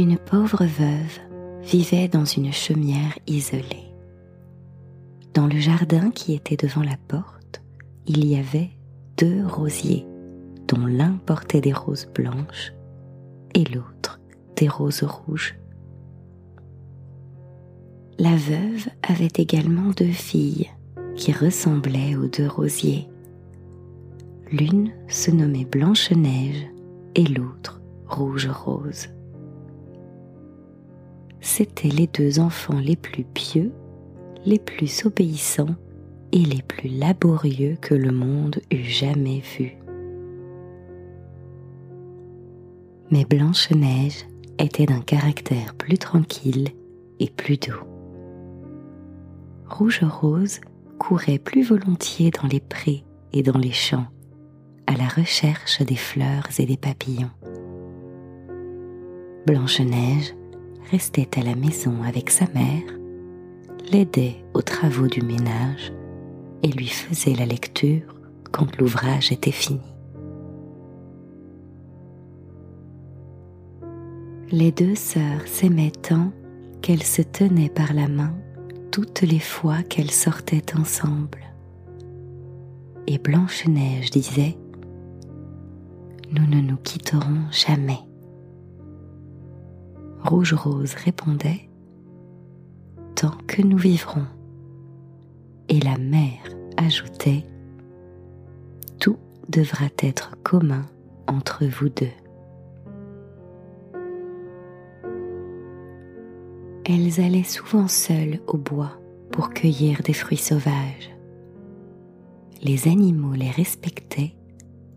Une pauvre veuve vivait dans une chaumière isolée. Dans le jardin qui était devant la porte, il y avait deux rosiers, dont l'un portait des roses blanches et l'autre des roses rouges. La veuve avait également deux filles qui ressemblaient aux deux rosiers. L'une se nommait Blanche-Neige et l'autre Rouge-Rose. C'étaient les deux enfants les plus pieux, les plus obéissants et les plus laborieux que le monde eût jamais vus. Mais Blanche-Neige était d'un caractère plus tranquille et plus doux. Rouge-Rose courait plus volontiers dans les prés et dans les champs, à la recherche des fleurs et des papillons. Blanche-Neige restait à la maison avec sa mère, l'aidait aux travaux du ménage et lui faisait la lecture quand l'ouvrage était fini. Les deux sœurs s'aimaient tant qu'elles se tenaient par la main toutes les fois qu'elles sortaient ensemble. Et Blanche-Neige disait Nous ne nous quitterons jamais. Rouge-Rose répondait Tant que nous vivrons. Et la mère ajoutait Tout devra être commun entre vous deux. elles allaient souvent seules au bois pour cueillir des fruits sauvages. Les animaux les respectaient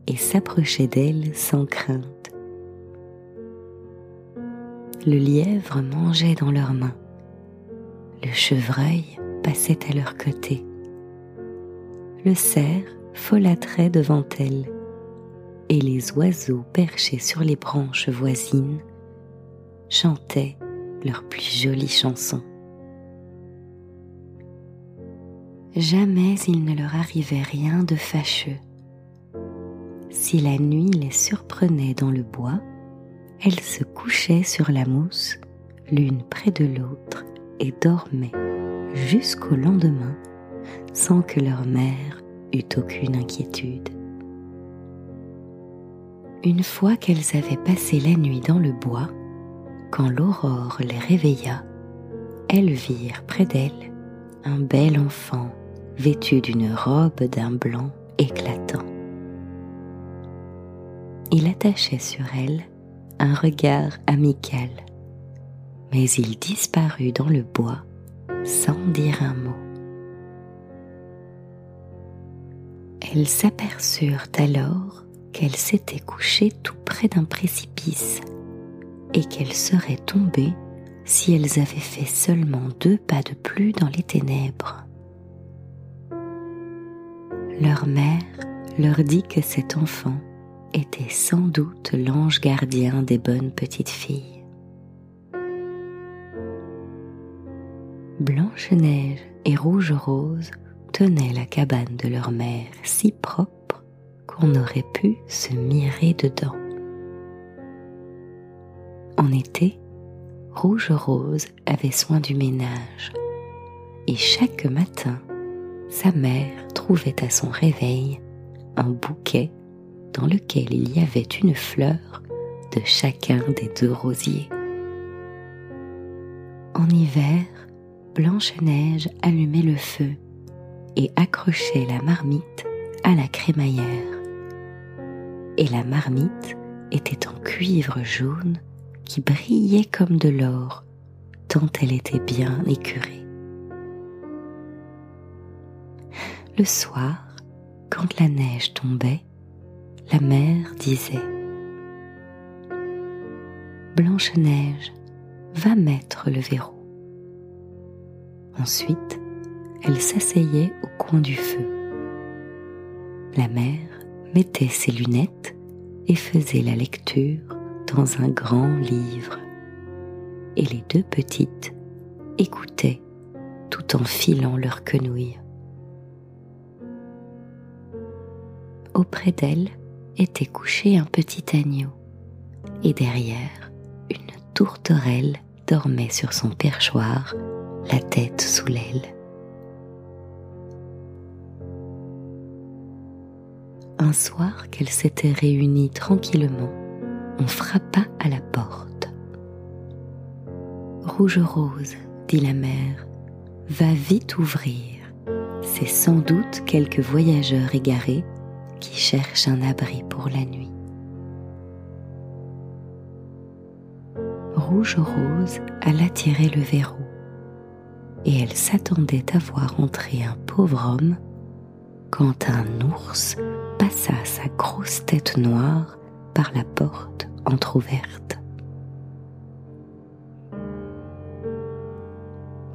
et s'approchaient d'elles sans crainte. Le lièvre mangeait dans leurs mains. Le chevreuil passait à leur côté. Le cerf folâtrait devant elles et les oiseaux perchés sur les branches voisines chantaient leurs plus jolies chansons. Jamais il ne leur arrivait rien de fâcheux. Si la nuit les surprenait dans le bois, elles se couchaient sur la mousse, l'une près de l'autre, et dormaient jusqu'au lendemain sans que leur mère eût aucune inquiétude. Une fois qu'elles avaient passé la nuit dans le bois, quand l'aurore les réveilla, elles virent près d'elles un bel enfant vêtu d'une robe d'un blanc éclatant. Il attachait sur elle un regard amical, mais il disparut dans le bois sans dire un mot. Elles s'aperçurent alors qu'elle s'était couchée tout près d'un précipice et qu'elles seraient tombées si elles avaient fait seulement deux pas de plus dans les ténèbres. Leur mère leur dit que cet enfant était sans doute l'ange gardien des bonnes petites filles. Blanche-Neige et Rouge-Rose tenaient la cabane de leur mère si propre qu'on aurait pu se mirer dedans. En été, Rouge Rose avait soin du ménage et chaque matin, sa mère trouvait à son réveil un bouquet dans lequel il y avait une fleur de chacun des deux rosiers. En hiver, Blanche-Neige allumait le feu et accrochait la marmite à la crémaillère. Et la marmite était en cuivre jaune qui brillait comme de l'or, tant elle était bien écurée. Le soir, quand la neige tombait, la mère disait Blanche-Neige, va mettre le verrou. Ensuite, elle s'asseyait au coin du feu. La mère mettait ses lunettes et faisait la lecture dans un grand livre, et les deux petites écoutaient tout en filant leur quenouille. Auprès d'elle était couché un petit agneau, et derrière une tourterelle dormait sur son perchoir, la tête sous l'aile. Un soir qu'elle s'était réunie tranquillement, on frappa à la porte. Rouge rose, dit la mère, va vite ouvrir. C'est sans doute quelques voyageurs égarés qui cherchent un abri pour la nuit. Rouge Rose alla tirer le verrou et elle s'attendait à voir entrer un pauvre homme quand un ours passa sa grosse tête noire par la porte entr'ouverte.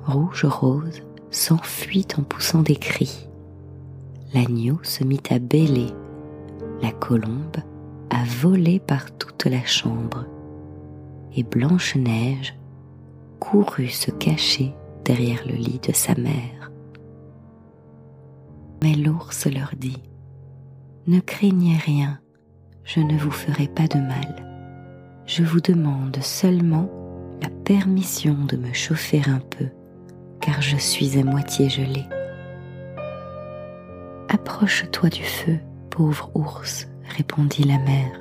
Rouge Rose s'enfuit en poussant des cris. L'agneau se mit à bêler, la colombe a volé par toute la chambre, et Blanche-Neige courut se cacher derrière le lit de sa mère. Mais l'ours leur dit Ne craignez rien, je ne vous ferai pas de mal. Je vous demande seulement la permission de me chauffer un peu car je suis à moitié gelé. Approche-toi du feu, pauvre ours, répondit la mère.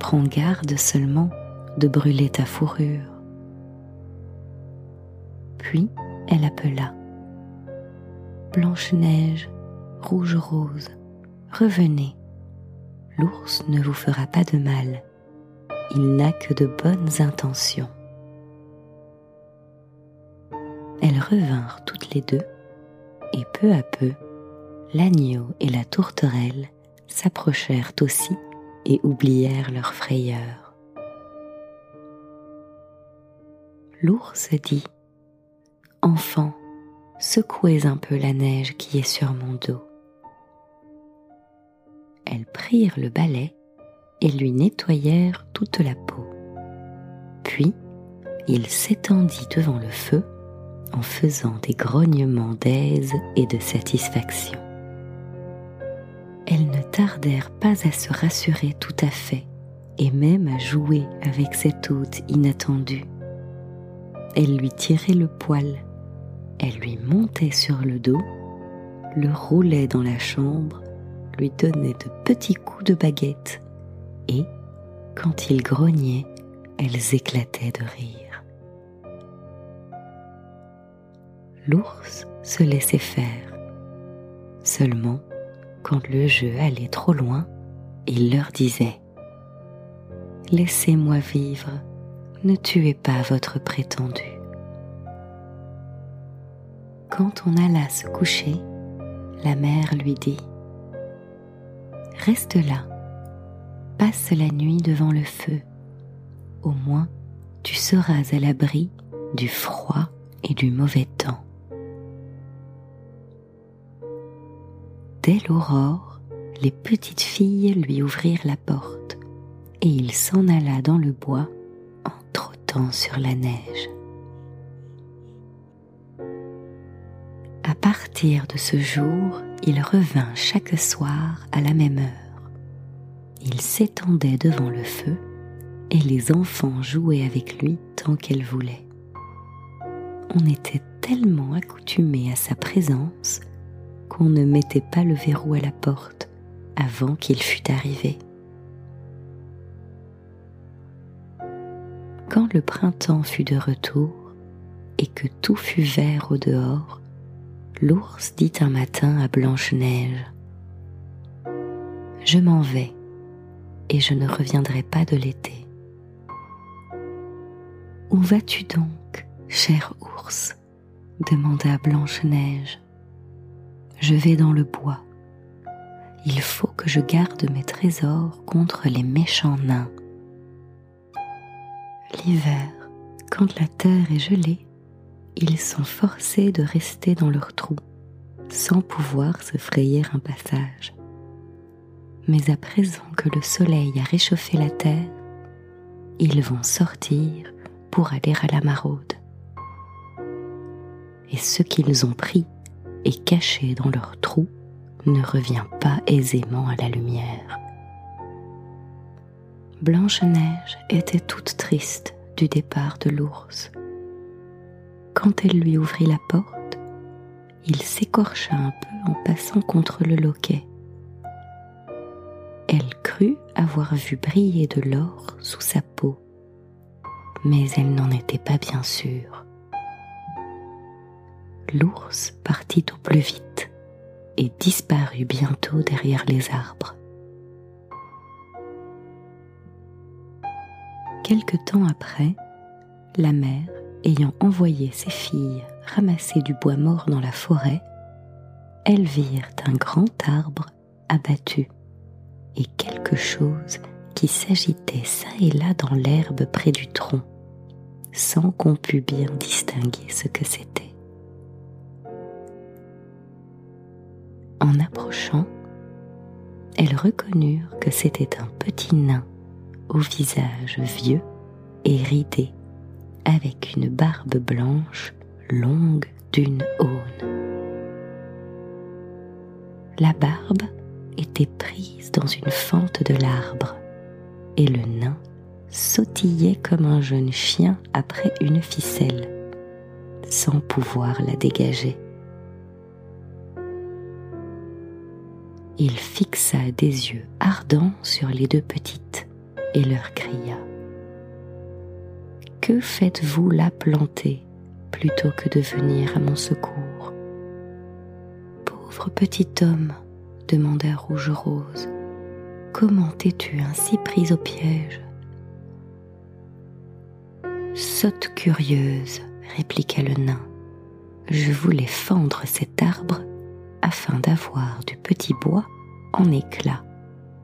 Prends garde seulement de brûler ta fourrure. Puis elle appela. Blanche-Neige, Rouge-Rose, revenez. L'ours ne vous fera pas de mal. Il n'a que de bonnes intentions. Elles revinrent toutes les deux, et peu à peu, l'agneau et la tourterelle s'approchèrent aussi et oublièrent leur frayeur. L'ours dit Enfant, secouez un peu la neige qui est sur mon dos. Elles prirent le balai et lui nettoyèrent toute la peau. Puis, il s'étendit devant le feu en faisant des grognements d'aise et de satisfaction. Elles ne tardèrent pas à se rassurer tout à fait et même à jouer avec cet hôte inattendu. Elle lui tirait le poil, elle lui montait sur le dos, le roulait dans la chambre, lui donnait de petits coups de baguette et, quand il grognait, elles éclataient de rire. l'ours se laissait faire. Seulement, quand le jeu allait trop loin, il leur disait ⁇ Laissez-moi vivre, ne tuez pas votre prétendu. Quand on alla se coucher, la mère lui dit ⁇ Reste là, passe la nuit devant le feu, au moins tu seras à l'abri du froid et du mauvais temps. Dès l'aurore, les petites filles lui ouvrirent la porte et il s'en alla dans le bois en trottant sur la neige. À partir de ce jour, il revint chaque soir à la même heure. Il s'étendait devant le feu et les enfants jouaient avec lui tant qu'elles voulaient. On était tellement accoutumés à sa présence qu'on ne mettait pas le verrou à la porte avant qu'il fût arrivé. Quand le printemps fut de retour et que tout fut vert au dehors, l'ours dit un matin à Blanche-Neige Je m'en vais et je ne reviendrai pas de l'été. Où vas-tu donc, cher ours? demanda Blanche-Neige je vais dans le bois. Il faut que je garde mes trésors contre les méchants nains. L'hiver, quand la terre est gelée, ils sont forcés de rester dans leur trou, sans pouvoir se frayer un passage. Mais à présent que le soleil a réchauffé la terre, ils vont sortir pour aller à la maraude. Et ce qu'ils ont pris et caché dans leur trou ne revient pas aisément à la lumière. Blanche-Neige était toute triste du départ de l'ours. Quand elle lui ouvrit la porte, il s'écorcha un peu en passant contre le loquet. Elle crut avoir vu briller de l'or sous sa peau, mais elle n'en était pas bien sûre. L'ours partit au plus vite et disparut bientôt derrière les arbres. Quelque temps après, la mère, ayant envoyé ses filles ramasser du bois mort dans la forêt, elles virent un grand arbre abattu et quelque chose qui s'agitait çà et là dans l'herbe près du tronc, sans qu'on pût bien distinguer ce que c'était. En approchant, elles reconnurent que c'était un petit nain au visage vieux et ridé, avec une barbe blanche longue d'une aune. La barbe était prise dans une fente de l'arbre, et le nain sautillait comme un jeune chien après une ficelle, sans pouvoir la dégager. Il fixa des yeux ardents sur les deux petites et leur cria. Que faites-vous là planter plutôt que de venir à mon secours? Pauvre petit homme, demanda Rouge Rose, comment es-tu ainsi prise au piège? Sotte curieuse, répliqua le nain, je voulais fendre cet arbre afin d'avoir du petit bois en éclat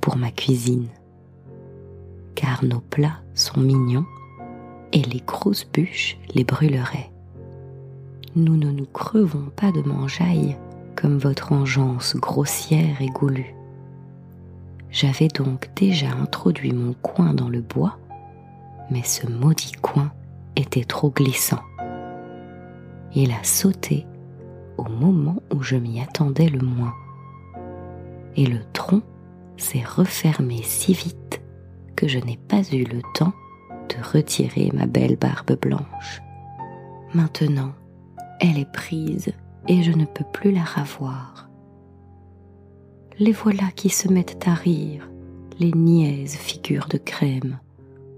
pour ma cuisine car nos plats sont mignons et les grosses bûches les brûleraient. Nous ne nous crevons pas de mangeaille comme votre engeance grossière et goulue. J'avais donc déjà introduit mon coin dans le bois, mais ce maudit coin était trop glissant. Il a sauté au moment où je m'y attendais le moins, et le tronc s'est refermé si vite que je n'ai pas eu le temps de retirer ma belle barbe blanche. Maintenant, elle est prise et je ne peux plus la ravoir. Les voilà qui se mettent à rire, les niaises figures de crème.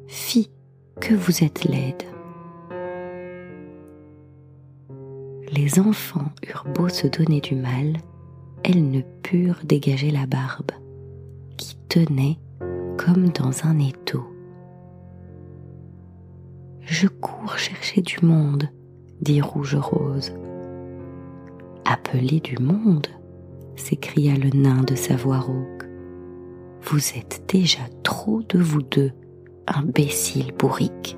Fi, que vous êtes laide. Les enfants eurent beau se donner du mal, elles ne purent dégager la barbe, qui tenait comme dans un étau. Je cours chercher du monde, dit Rouge Rose. Appelez du monde s'écria le nain de sa voix rauque. Vous êtes déjà trop de vous deux, imbécile bourrique.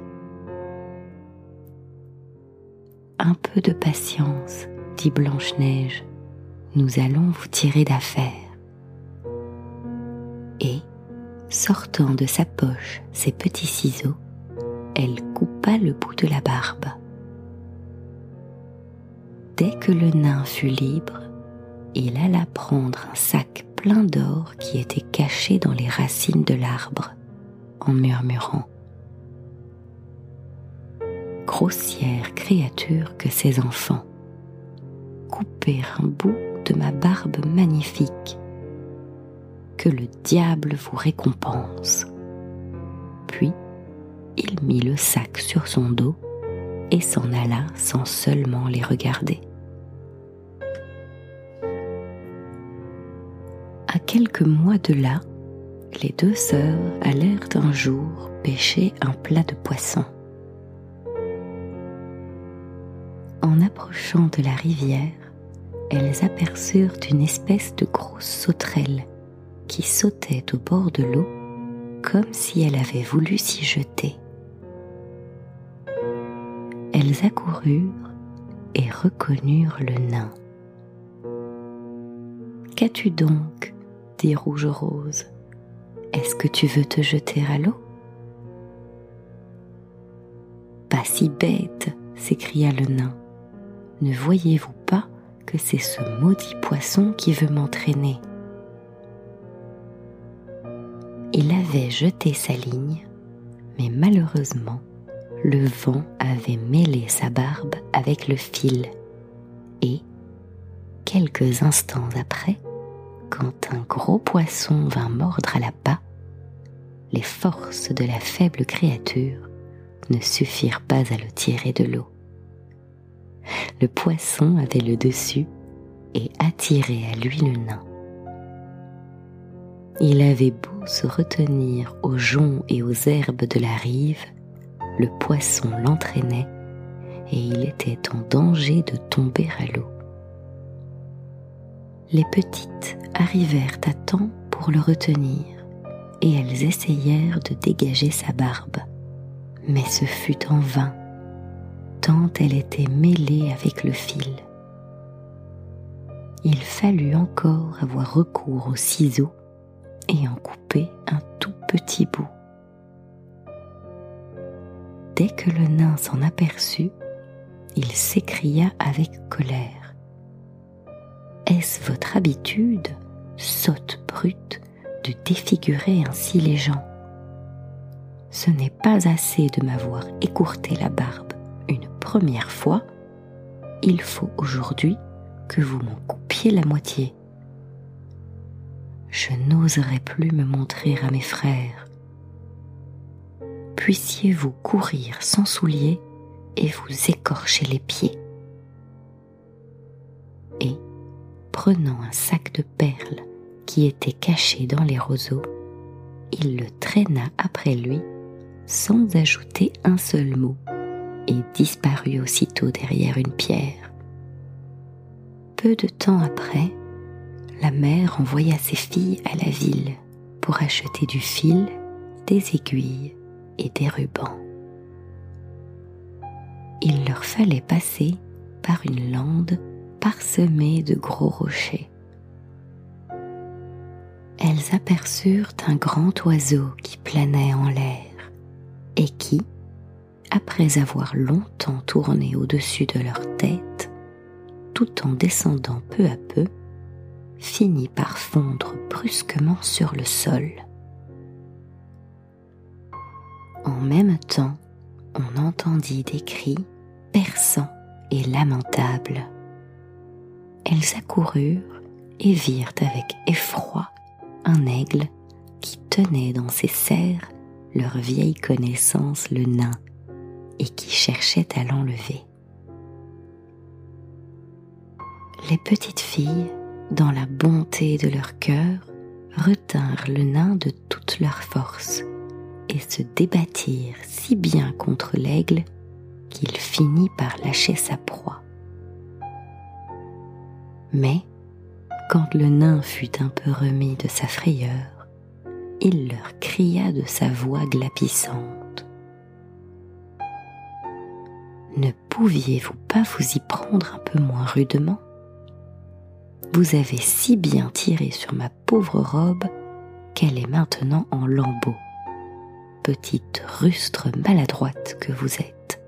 Un peu de patience, dit Blanche-Neige, nous allons vous tirer d'affaire. Et, sortant de sa poche ses petits ciseaux, elle coupa le bout de la barbe. Dès que le nain fut libre, il alla prendre un sac plein d'or qui était caché dans les racines de l'arbre, en murmurant Grossière créature que ces enfants, couper un bout de ma barbe magnifique que le diable vous récompense. Puis il mit le sac sur son dos et s'en alla sans seulement les regarder. À quelques mois de là, les deux sœurs allèrent un jour pêcher un plat de poisson. En approchant de la rivière, elles aperçurent une espèce de grosse sauterelle qui sautait au bord de l'eau comme si elle avait voulu s'y jeter. Elles accoururent et reconnurent le nain. Qu'as-tu donc dit Rouge Rose. Est-ce que tu veux te jeter à l'eau? Pas si bête, s'écria le nain. Ne voyez-vous pas que c'est ce maudit poisson qui veut m'entraîner? Il avait jeté sa ligne, mais malheureusement, le vent avait mêlé sa barbe avec le fil et, quelques instants après, quand un gros poisson vint mordre à la pas, les forces de la faible créature ne suffirent pas à le tirer de l'eau. Le poisson avait le dessus et attirait à lui le nain. Il avait beau se retenir aux joncs et aux herbes de la rive, le poisson l'entraînait et il était en danger de tomber à l'eau. Les petites arrivèrent à temps pour le retenir et elles essayèrent de dégager sa barbe, mais ce fut en vain, tant elle était mêlée avec le fil. Il fallut encore avoir recours aux ciseaux et en couper un tout petit bout. Dès que le nain s'en aperçut, il s'écria avec colère. Est-ce votre habitude, sotte brute, de défigurer ainsi les gens? Ce n'est pas assez de m'avoir écourté la barbe une première fois, il faut aujourd'hui que vous m'en coupiez la moitié je n'oserais plus me montrer à mes frères. Puissiez-vous courir sans souliers et vous écorcher les pieds. Et, prenant un sac de perles qui était caché dans les roseaux, il le traîna après lui sans ajouter un seul mot et disparut aussitôt derrière une pierre. Peu de temps après, la mère envoya ses filles à la ville pour acheter du fil, des aiguilles et des rubans. Il leur fallait passer par une lande parsemée de gros rochers. Elles aperçurent un grand oiseau qui planait en l'air et qui, après avoir longtemps tourné au-dessus de leur tête, tout en descendant peu à peu, finit par fondre brusquement sur le sol. En même temps, on entendit des cris perçants et lamentables. Elles accoururent et virent avec effroi un aigle qui tenait dans ses serres leur vieille connaissance le nain et qui cherchait à l'enlever. Les petites filles dans la bonté de leur cœur, retinrent le nain de toute leur force et se débattirent si bien contre l'aigle qu'il finit par lâcher sa proie. Mais, quand le nain fut un peu remis de sa frayeur, il leur cria de sa voix glapissante. Ne pouviez-vous pas vous y prendre un peu moins rudement? Vous avez si bien tiré sur ma pauvre robe qu'elle est maintenant en lambeaux. Petite rustre maladroite que vous êtes.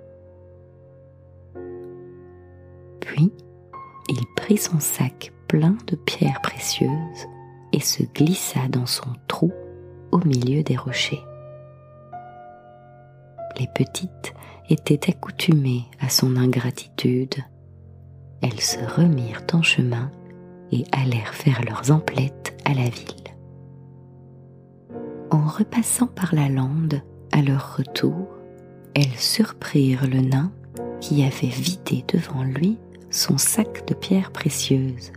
Puis, il prit son sac plein de pierres précieuses et se glissa dans son trou au milieu des rochers. Les petites étaient accoutumées à son ingratitude. Elles se remirent en chemin et allèrent faire leurs emplettes à la ville. En repassant par la lande, à leur retour, elles surprirent le nain qui avait vidé devant lui son sac de pierres précieuses,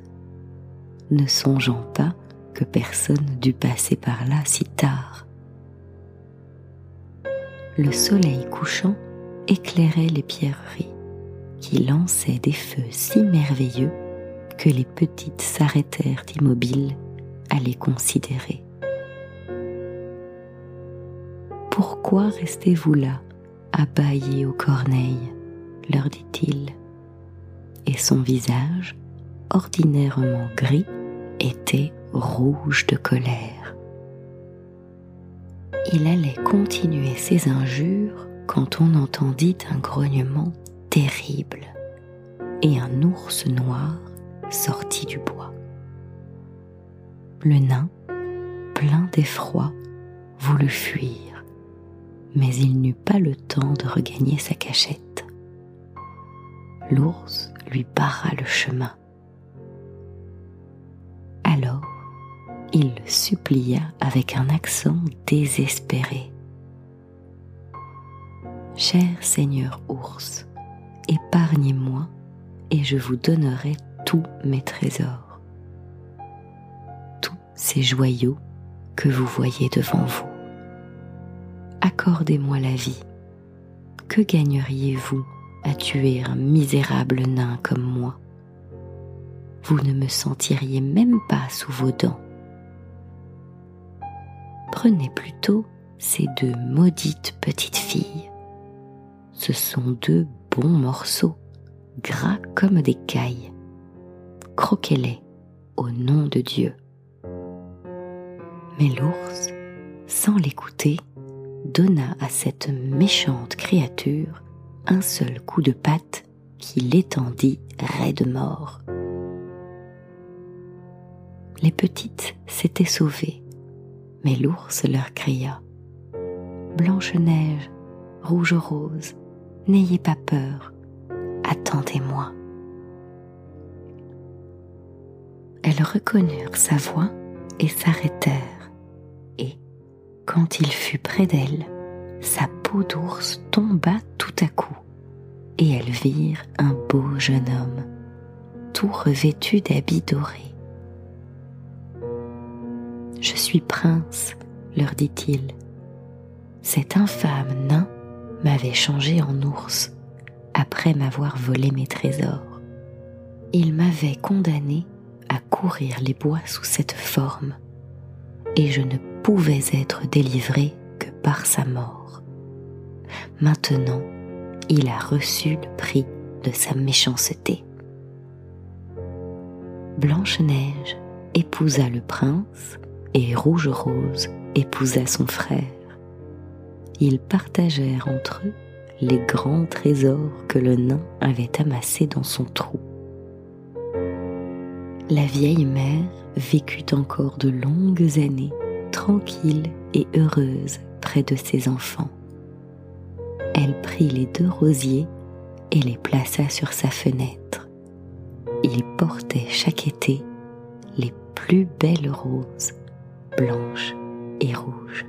ne songeant pas que personne dût passer par là si tard. Le soleil couchant éclairait les pierreries qui lançaient des feux si merveilleux que les petites s'arrêtèrent immobiles à les considérer. Pourquoi restez-vous là, abaillés aux corneilles leur dit-il. Et son visage, ordinairement gris, était rouge de colère. Il allait continuer ses injures quand on entendit un grognement terrible et un ours noir sortit du bois. Le nain, plein d'effroi, voulut fuir, mais il n'eut pas le temps de regagner sa cachette. L'ours lui barra le chemin. Alors, il supplia avec un accent désespéré. Cher Seigneur ours, épargnez-moi et je vous donnerai tous mes trésors, tous ces joyaux que vous voyez devant vous. Accordez-moi la vie. Que gagneriez-vous à tuer un misérable nain comme moi? Vous ne me sentiriez même pas sous vos dents. Prenez plutôt ces deux maudites petites filles. Ce sont deux bons morceaux, gras comme des cailles. Croquez-les au nom de Dieu. Mais l'ours, sans l'écouter, donna à cette méchante créature un seul coup de patte qui l'étendit raide mort. Les petites s'étaient sauvées, mais l'ours leur cria Blanche-Neige, Rouge-Rose, n'ayez pas peur, attendez-moi. Elles reconnurent sa voix et s'arrêtèrent, et, quand il fut près d'elle, sa peau d'ours tomba tout à coup, et elles virent un beau jeune homme, tout revêtu d'habits dorés. Je suis prince, leur dit-il. Cet infâme nain m'avait changé en ours après m'avoir volé mes trésors. Il m'avait condamné à courir les bois sous cette forme, et je ne pouvais être délivré que par sa mort. Maintenant, il a reçu le prix de sa méchanceté. Blanche-Neige épousa le prince et Rouge-Rose épousa son frère. Ils partagèrent entre eux les grands trésors que le nain avait amassés dans son trou. La vieille mère vécut encore de longues années, tranquille et heureuse près de ses enfants. Elle prit les deux rosiers et les plaça sur sa fenêtre. Il portait chaque été les plus belles roses, blanches et rouges.